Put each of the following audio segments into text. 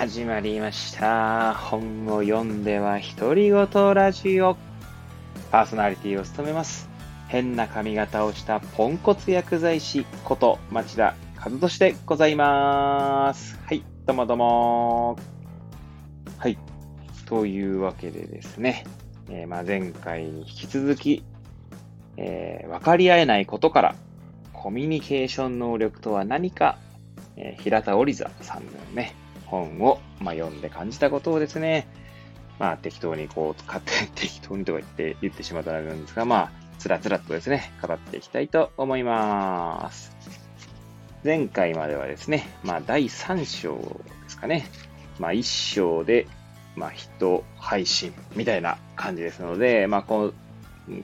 始まりました。本を読んでは独り言ラジオ。パーソナリティを務めます。変な髪型をしたポンコツ薬剤師こと町田和俊でございます。はい、どうもどうも。はい。というわけでですね、えーまあ、前回に引き続き、えー分かり合えないことからコミュニケーション能力とは何か、えー平田織座さんのね、本を、まあ、読んで感じたことをですね、まあ、適当にこう使って、適当にとか言って、言ってしまったらあれなんですが、まあ、つらつらとですね、語っていきたいと思います。前回まではですね、まあ、第3章ですかね。まあ、1章で、まあ、人配信みたいな感じですので、まあ、今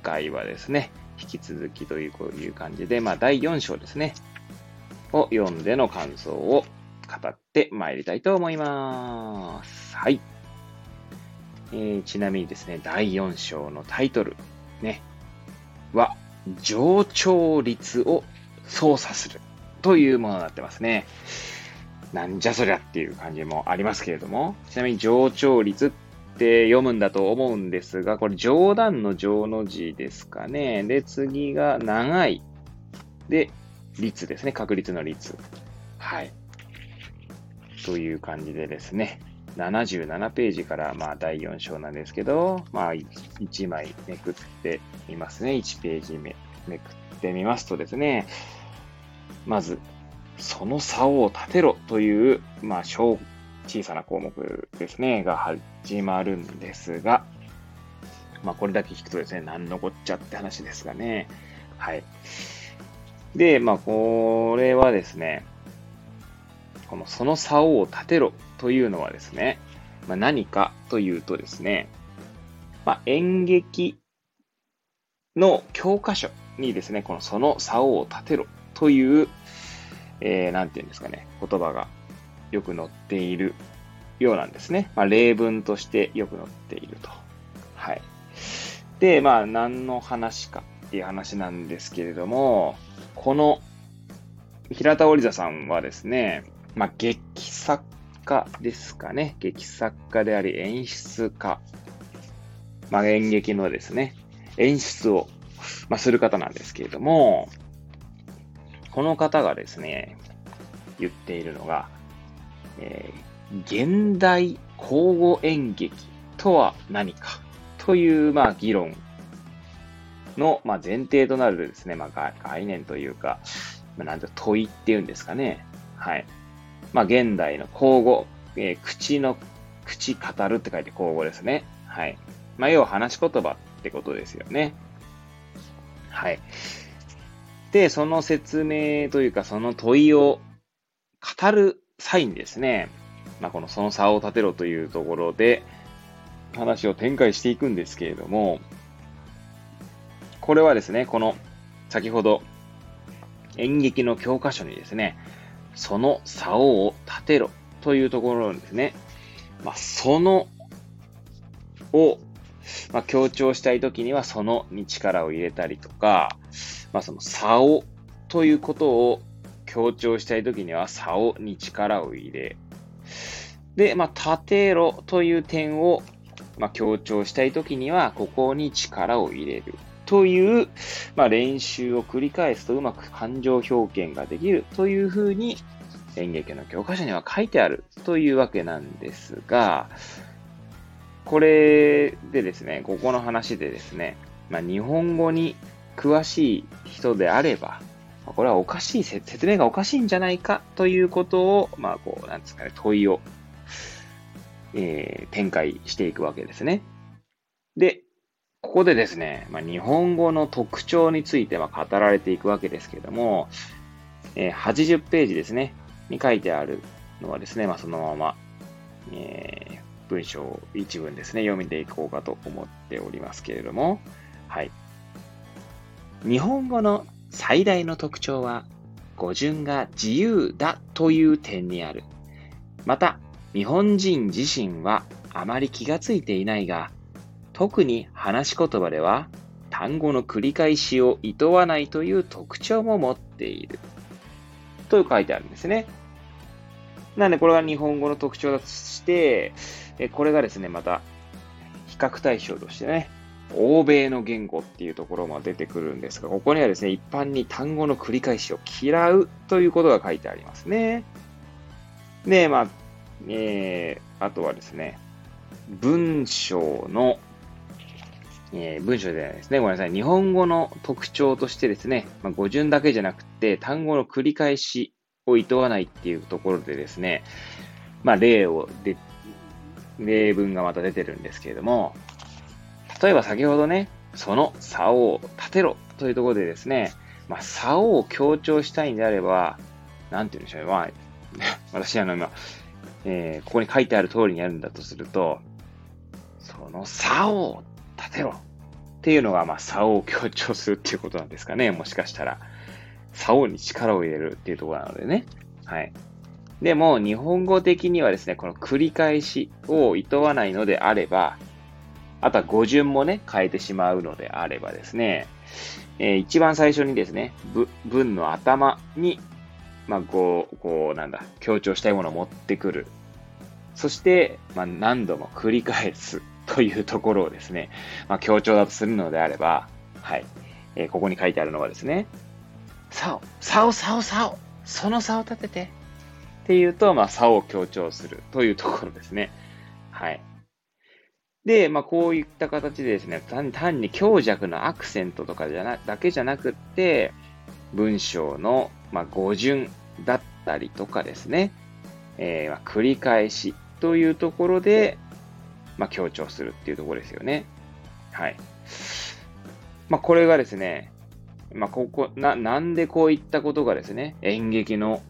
回はですね、引き続きというこういう感じで、まあ、第4章ですね、を読んでの感想を語ってまいりたいと思います。はい。えーちなみにですね、第4章のタイトル、ね、は、上長率を操作するというものになってますね。なんじゃそりゃっていう感じもありますけれども、ちなみに上長率って読むんだと思うんですが、これ冗談の上の字ですかね。で、次が長い。で、率ですね。確率の率。はい。という感じでですね。77ページから、まあ、第4章なんですけど、まあ、1枚めくってみますね。1ページ目、めくってみますとですね、まず、その差を立てろという、まあ、小、小さな項目ですね、が始まるんですが、まあ、これだけ聞くとですね、なんのこっちゃって話ですがね。はい。で、まあ、これはですね、このその差を立てろというのはですね、まあ、何かというとですね、まあ、演劇の教科書にですね、このその差を立てろという、えー、なんていうんですかね、言葉がよく載っているようなんですね。まあ、例文としてよく載っていると。はい。で、まあ、何の話かっていう話なんですけれども、この平田織座さんはですね、まあ、劇作家ですかね。劇作家であり演出家。まあ、演劇のですね、演出を、まあ、する方なんですけれども、この方がですね、言っているのが、えー現代交互演劇とは何かという、まあ、議論の、まあ、前提となるですね、まあ、概念というか、まあ、なんて問いっていうんですかね。はい。まあ、現代の口語、えー口の、口語るって書いて口語ですね。はい。まあ、要は話し言葉ってことですよね。はい。で、その説明というか、その問いを語る際にですね、まあ、このその差を立てろというところで、話を展開していくんですけれども、これはですね、この、先ほど、演劇の教科書にですね、その差を立てろというところですね、まあ、そのを、まあ、強調したいときにはそのに力を入れたりとか、まあ、その差をということを強調したいときには差をに力を入れ、で、まあ、立てろという点を、まあ、強調したいときには、ここに力を入れる。という、まあ、練習を繰り返すとうまく感情表現ができるというふうに演劇の教科書には書いてあるというわけなんですが、これでですね、ここの話でですね、まあ、日本語に詳しい人であれば、これはおかしい、説明がおかしいんじゃないかということを、まあ、こう、なんですかね、問いを、えー展開していくわけですね。で、ここでですね、まあ、日本語の特徴については語られていくわけですけれども、えー80ページですね、に書いてあるのはですね、まあ、そのまま、えー文章一文ですね、読みていこうかと思っておりますけれども、はい。日本語の最大の特徴は、語順が自由だという点にある。また、日本人自身はあまり気がついていないが、特に話し言葉では単語の繰り返しを厭わないという特徴も持っている。と書いてあるんですね。なんでこれが日本語の特徴だとして、これがですね、また比較対象としてね、欧米の言語っていうところも出てくるんですが、ここにはですね、一般に単語の繰り返しを嫌うということが書いてありますね。で、まあ、えー、あとはですね、文章の、えー、文章ではですね、ごめんなさい。日本語の特徴としてですね、まあ、語順だけじゃなくて、単語の繰り返しを厭わないっていうところでですね、まあ、例をで、例文がまた出てるんですけれども、例えば先ほどね、その竿を立てろというところでですね、まあ、竿を強調したいんであれば、なんて言うんでしょうね。まあ、私、あの、今、えー、ここに書いてある通りにやるんだとすると、その竿を立てろっていうのが、まあ、竿を強調するっていうことなんですかね。もしかしたら。竿に力を入れるっていうところなのでね。はい。でも、日本語的にはですね、この繰り返しを厭わないのであれば、あとは語順もね、変えてしまうのであればですね、えー、一番最初にですね、文の頭に、まあ、こう、こう、なんだ、強調したいものを持ってくる。そして、まあ、何度も繰り返す というところをですね、まあ、強調だとするのであれば、はい。えー、ここに書いてあるのはですね、さお、さお、さお、さお、その差を立てて。っていうと、まあ、差を強調するというところですね。はい。で、まあ、こういった形でですね、単に強弱のアクセントとかじゃな、だけじゃなくって、文章の、まあ、語順だったりとかですね、えー、ま、繰り返しというところで、まあ、強調するっていうところですよね。はい。まあ、これがですね、まあ、ここ、な、なんでこういったことがですね、演劇の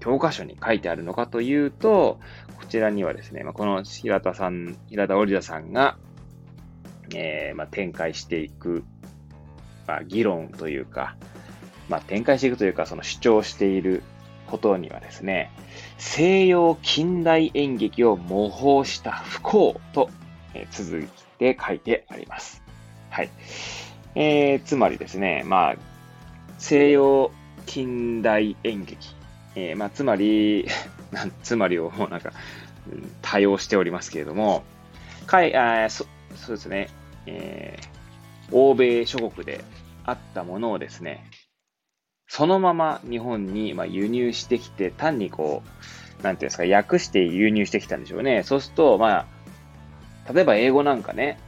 教科書に書いてあるのかというと、こちらにはですね、まあ、この平田さん、平田織田さんが、えー、まあ、展開していく、まあ、議論というか、まあ、展開していくというか、その主張していることにはですね、西洋近代演劇を模倣した不幸と、え、続いて書いてあります。はい。えー、つまりですね、まあ、西洋近代演劇、えー、まあ、つまり、つまりをなんか、多用しておりますけれども、かいあそそうですね、えー、欧米諸国であったものをですね、そのまま日本に輸入してきて、単にこう、なんていうんですか、訳して輸入してきたんでしょうね。そうすると、まあ、例えば英語なんかね、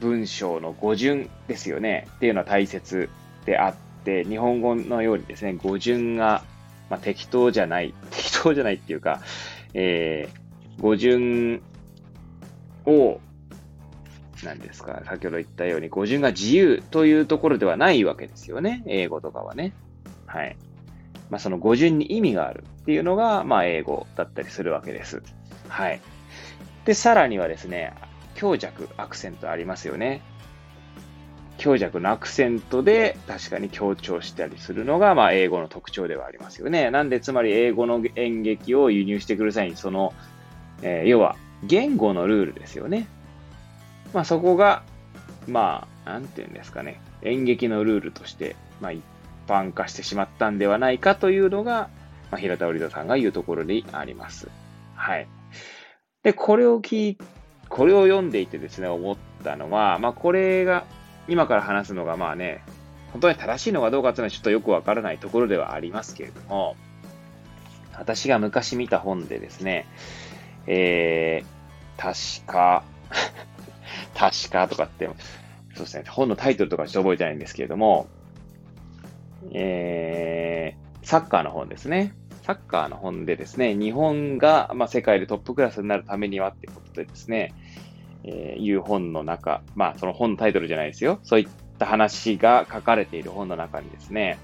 文章の語順ですよねっていうのは大切であって、日本語のようにですね、語順が、まあ、適当じゃない、適当じゃないっていうか、えー、語順を、何ですか、先ほど言ったように、語順が自由というところではないわけですよね。英語とかはね。はい。まあ、その語順に意味があるっていうのが、まあ、英語だったりするわけです。はい。で、さらにはですね、強弱、アクセントありますよね。強弱のアクセントで確かに強調したりするのが、まあ、英語の特徴ではありますよね。なんで、つまり英語の演劇を輸入してくる際に、その、えー、要は、言語のルールですよね。まあ、そこが、まあ、なんていうんですかね。演劇のルールとして、まあ、一般化してしまったんではないかというのが、まあ、平田織田さんが言うところにあります。はい。で、これを聞いこれを読んでいてですね、思ったのは、まあこれが、今から話すのがまあね、本当に正しいのかどうかっていうのはちょっとよくわからないところではありますけれども、私が昔見た本でですね、えー、確か確かとかって、そうですね、本のタイトルとかちょっと覚えてないんですけれども、えー、サッカーの本ですね。サッカーの本でですね、日本が、まあ、世界でトップクラスになるためにはってことでですね、えー、いう本の中、まあ、その本のタイトルじゃないですよ。そういった話が書かれている本の中にですね、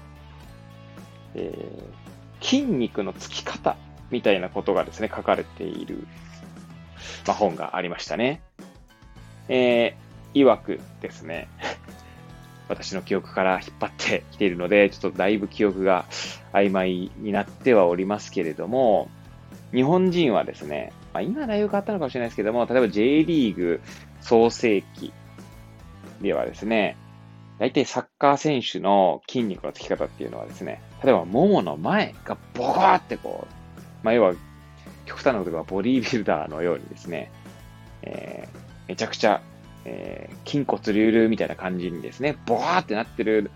えー、筋肉のつき方みたいなことがですね、書かれている、まあ、本がありましたね。えー、曰くですね、私の記憶から引っ張ってきているので、ちょっとだいぶ記憶が曖昧になってはおりますけれども、日本人はですね、まあ、今だいぶ変わったのかもしれないですけども、例えば J リーグ創世期ではですね、大体サッカー選手の筋肉のつき方っていうのはですね、例えばももの前がボコーってこう、まあ、要は極端なことがボディービルダーのようにですね、えー、めちゃくちゃ、えー、筋骨隆々みたいな感じにですね、ボワーってなってる、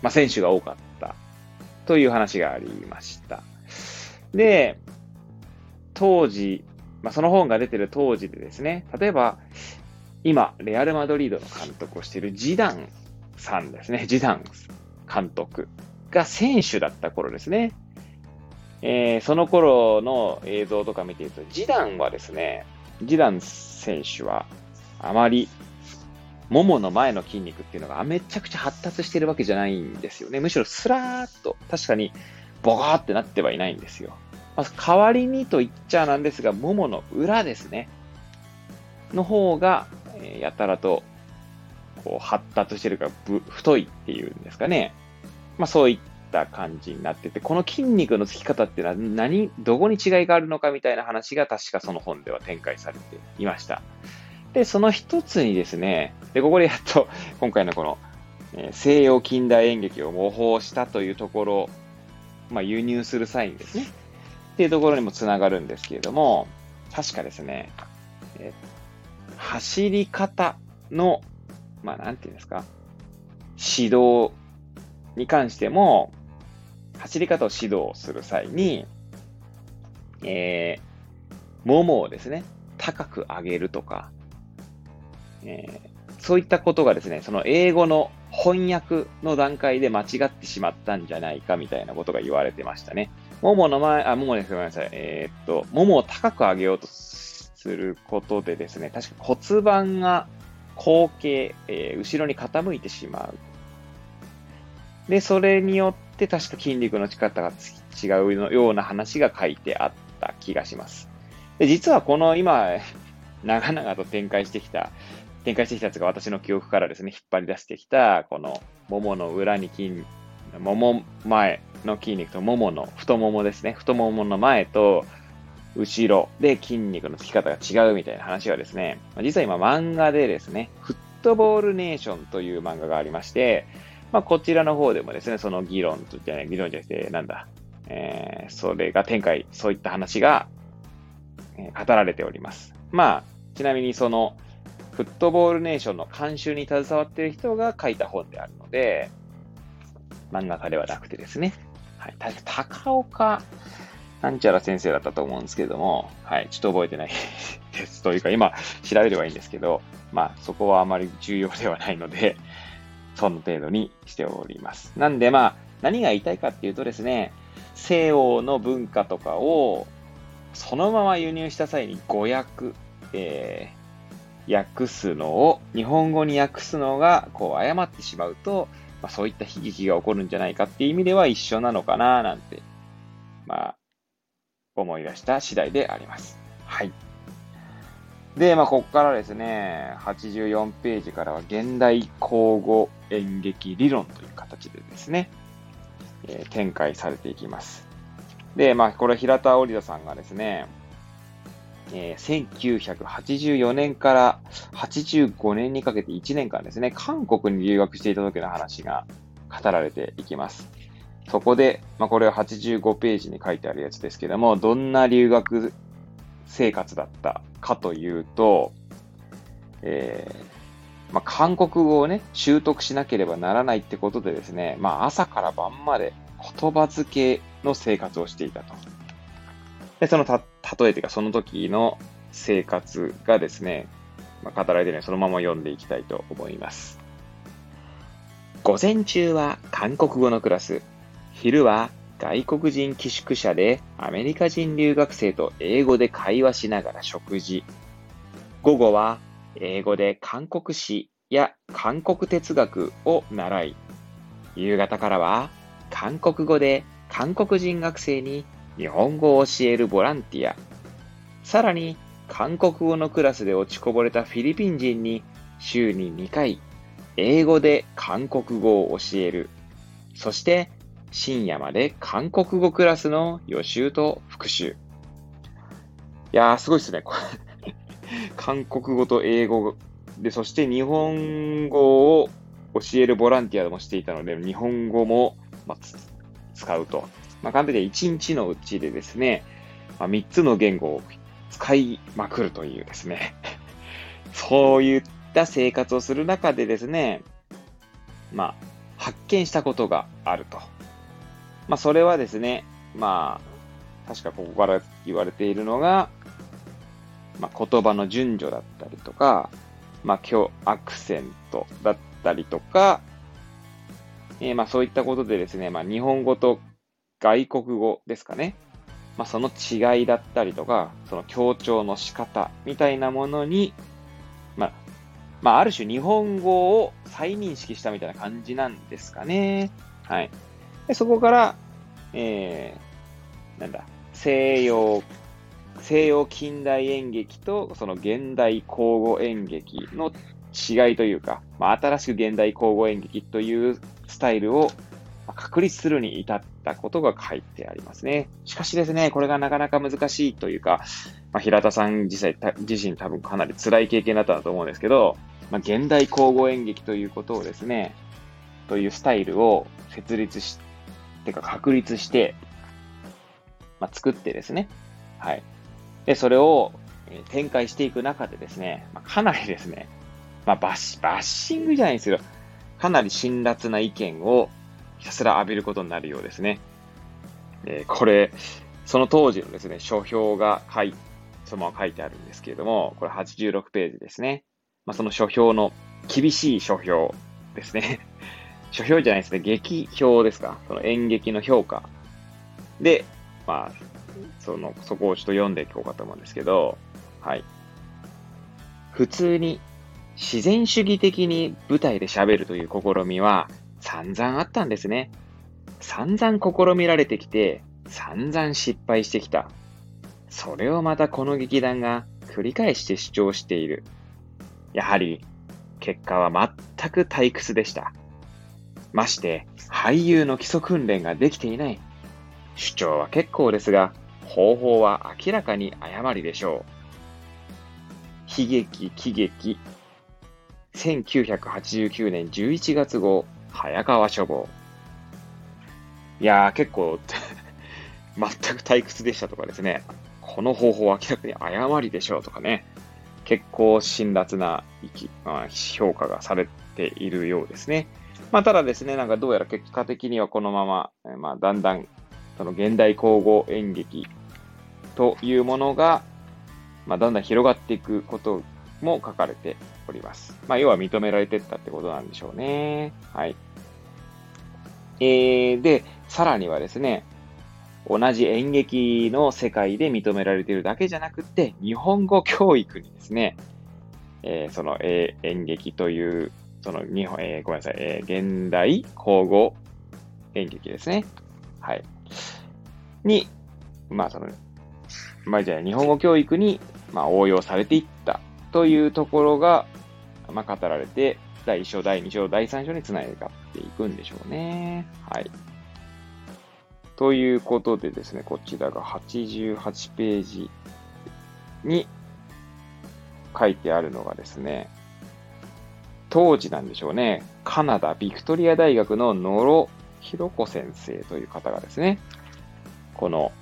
まあ、選手が多かったという話がありました。で、当時、まあ、その本が出てる当時でですね、例えば、今、レアル・マドリードの監督をしているジダンさんですね、ジダン監督が選手だった頃ですね。えー、その頃の映像とか見ていると、ジダンはですね、ジダン選手はあまり、ももの前の筋肉っていうのがめちゃくちゃ発達してるわけじゃないんですよね。むしろスラーっと、確かにボガーってなってはいないんですよ。まあ、代わりにと言っちゃなんですが、ももの裏ですね。の方が、え、やたらと、こう、発達してるから、ぶ、太いっていうんですかね。まあ、そういった感じになってて、この筋肉のつき方っていうのは何、どこに違いがあるのかみたいな話が確かその本では展開されていました。で、その一つにですね、で、ここでやっと 今回のこの、え、西洋近代演劇を模倣したというところ、まあ、輸入する際にですね、っていうところにもつながるんですけれども、確かですね、え、走り方の、まあ、なんていうんですか、指導に関しても、走り方を指導する際に、えー、ももをですね、高く上げるとか、えー、そういったことがですね、その英語の翻訳の段階で間違ってしまったんじゃないかみたいなことが言われてましたね。ももの前、あ、ももです。ごめんなさい。えー、っと、ももを高く上げようとすることでですね、確か骨盤が後傾、えー、後ろに傾いてしまう。で、それによって確か筋肉の力が違うような話が書いてあった気がします。で、実はこの今、長々と展開してきた、展開してきたやつが私の記憶からですね、引っ張り出してきた、この、ももの裏に筋、もも前の筋肉とももの太ももですね、太ももの前と後ろで筋肉のつき方が違うみたいな話はですね、実は今漫画でですね、フットボールネーションという漫画がありまして、まあ、こちらの方でもですね、その議論とじゃない、議論じゃなくて、なんだ、えー、それが展開、そういった話が、え、語られております。まあ、ちなみにその、フットボールネーションの監修に携わっている人が書いた本であるので、漫画家ではなくてですね、はい、確か高岡なんちゃら先生だったと思うんですけども、はい、ちょっと覚えてない です。というか、今調べればいいんですけど、まあ、そこはあまり重要ではないので、その程度にしております。なんでまあ、何が言いたいかっていうとですね、西欧の文化とかをそのまま輸入した際に語訳、えー、訳すのを、日本語に訳すのが、こう、誤ってしまうと、まあ、そういった悲劇が起こるんじゃないかっていう意味では一緒なのかな、なんて、まあ、思い出した次第であります。はい。で、まあ、ここからですね、84ページからは現代交互演劇理論という形でですね、えー、展開されていきます。で、まあ、これ平田織田さんがですね、え、1984年から85年にかけて1年間ですね、韓国に留学していた時の話が語られていきます。そこで、まあ、これは85ページに書いてあるやつですけども、どんな留学生活だったかというと、えー、まあ、韓国語をね、習得しなければならないってことでですね、まあ、朝から晩まで言葉付けの生活をしていたと。で、そのた、例えというか、その時の生活がですね、まあ、語られているので、そのまま読んでいきたいと思います。午前中は韓国語のクラス、昼は外国人寄宿舎でアメリカ人留学生と英語で会話しながら食事。午後は英語で韓国史や韓国哲学を習い、夕方からは韓国語で韓国人学生に日本語を教えるボランティア。さらに韓国語のクラスで落ちこぼれたフィリピン人に週に2回英語で韓国語を教える。そして深夜まで韓国語クラスの予習と復習。いやー、すごいっすね。韓国語と英語で、そして日本語を教えるボランティアもしていたので、日本語も、まあ、使うと。まあ、簡単に1日のうちでですね、まあ、3つの言語を使いまくるというですね、そういった生活をする中でですね、まあ、発見したことがあると。まあ、それはですね、まあ、確かここから言われているのが、まあ、言葉の順序だったりとか、まあ、今日アクセントだったりとか、えー、まあそういったことでですね、まあ日本語と外国語ですかね。まあその違いだったりとか、その強調の仕方みたいなものに、まあ、まあある種日本語を再認識したみたいな感じなんですかね。はい。でそこから、えー、なんだ、西洋、西洋近代演劇とその現代交互演劇の違いというか、まあ、新しく現代交互演劇というスタイルを確立するに至ったことが書いてありますね。しかしですね、これがなかなか難しいというか、まあ、平田さん自体自身多分かなり辛い経験だったんだと思うんですけど、まあ、現代交互演劇ということをですね、というスタイルを設立し、てか確立して、まあ、作ってですね、はい。で、それを展開していく中でですね、まあ、かなりですね、まあ、バッシバッシングじゃないんですけど、かなり辛辣な意見をひたすら浴びることになるようですね。えー、これ、その当時のですね、書評が書い、そのまま書いてあるんですけれども、これ86ページですね。まあ、その書評の厳しい書評ですね。書評じゃないですね、劇評ですか。その演劇の評価。で、まあ、その、そこをちょっと読んでいこうかと思うんですけど、はい。普通に自然主義的に舞台で喋るという試みは散々あったんですね。散々試みられてきて、散々失敗してきた。それをまたこの劇団が繰り返して主張している。やはり、結果は全く退屈でした。まして、俳優の基礎訓練ができていない。主張は結構ですが、方法は明らかに誤りでしょう。悲劇、喜劇、1989年11月号、早川書房。いやー、結構 全く退屈でしたとかですね、この方法は明らかに誤りでしょうとかね、結構辛辣なまあ、評価がされているようですね。まあ、ただですね、なんかどうやら結果的にはこのまま、まあ、だんだん、その現代交互演劇というものが、まあ、だんだん広がっていくことも書かれております。まあ、要は認められてったってことなんでしょうね。はい。えー、で、さらにはですね、同じ演劇の世界で認められているだけじゃなくて、日本語教育にですね、えー、その、えー、演劇という、その日本、えー、ごめんなさい、えー、現代交互演劇ですね。はい。に、まあその、まあじゃあ日本語教育に、まあ応用されていったというところが、まあ、語られて、第1章、第2章、第3章につながっていくんでしょうね。はい。ということでですね、こちらが88ページに書いてあるのがですね、当時なんでしょうね、カナダ・ビクトリア大学の野呂博子先生という方がですね、この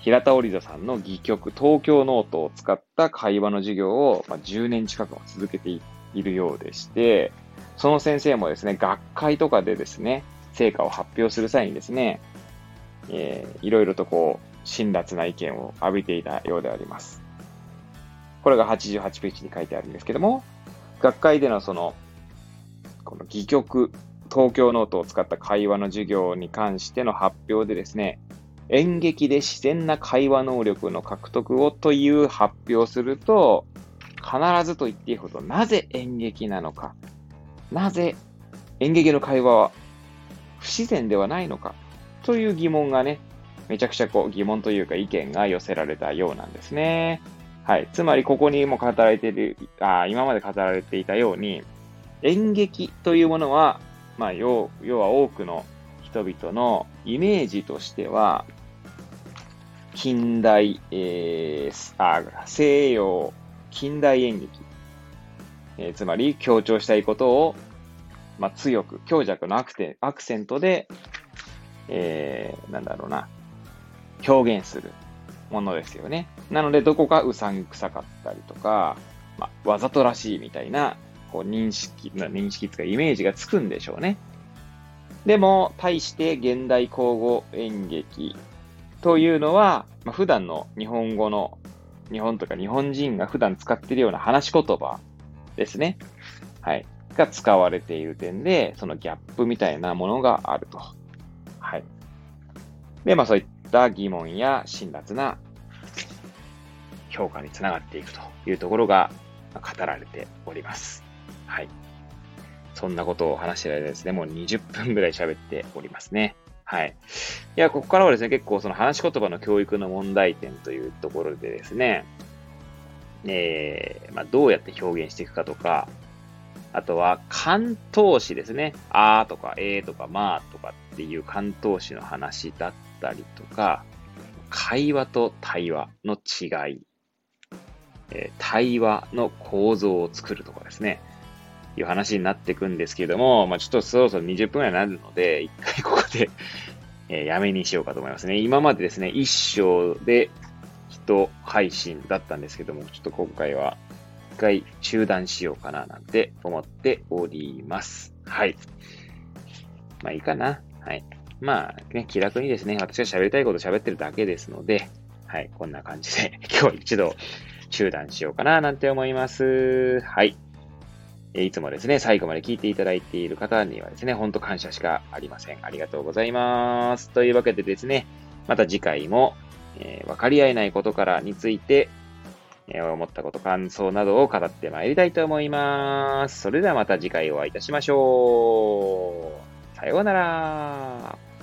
平田オリザさんの戯曲、東京ノートを使った会話の授業を、まあ、10年近くも続けているようでして、その先生もですね、学会とかでですね、成果を発表する際にですね、えー、いろいろとこう、辛辣な意見を浴びていたようであります。これが88ページに書いてあるんですけども、学会でのその、この戯曲、東京ノートを使った会話の授業に関しての発表でですね、演劇で自然な会話能力の獲得をという発表すると、必ずと言っていいほど、なぜ演劇なのか、なぜ演劇の会話は不自然ではないのか、という疑問がね、めちゃくちゃこう疑問というか意見が寄せられたようなんですね。はい。つまりここにも語られている、あ今まで語られていたように、演劇というものは、まあ、要要は多くの人々のイメージとしては、近代、えー、あ西洋近代演劇、えー、つまり強調したいことを、まあ、強く、強弱のアクテアクセントで、えー、なんだろうな、表現する、ものですよね。なので、どこかうさんくさかったりとか、まあ、わざとらしいみたいな、こう、認識、認識つかイメージがつくんでしょうね。でも、対して現代交互演劇というのは、まあ、普段の日本語の、日本とか日本人が普段使っているような話し言葉ですね。はい。が使われている点で、そのギャップみたいなものがあると。はい。で、まあそういった疑問や辛辣な評価につながっていくというところが語られております。はい。そんなことを話してる間ですね、もう20分ぐらい喋っておりますね。はい。いや、ここからはですね、結構その話し言葉の教育の問題点というところでですね、えー、まあ、どうやって表現していくかとか、あとは、関東詞ですね。あーとか、えーとか、まーとかっていう関東詞の話だったりとか、会話と対話の違い、えー、対話の構造を作るとかですね。いう話になっていくんですけども、まあ、ちょっとそろそろ20分くらいになるので、一回ここで え、やめにしようかと思いますね。今までですね、一章で人配信だったんですけども、ちょっと今回は一回中断しようかななんて思っております。はい。まあいいかな。はい。まあね、気楽にですね、私が喋りたいこと喋ってるだけですので、はい、こんな感じで 今日一度中断しようかななんて思います。はい。いつもですね、最後まで聞いていただいている方にはですね、ほんと感謝しかありません。ありがとうございます。というわけでですね、また次回も、えー、分かり合えないことからについて、えー、思ったこと、感想などを語ってまいりたいと思います。それではまた次回お会いいたしましょう。さようなら。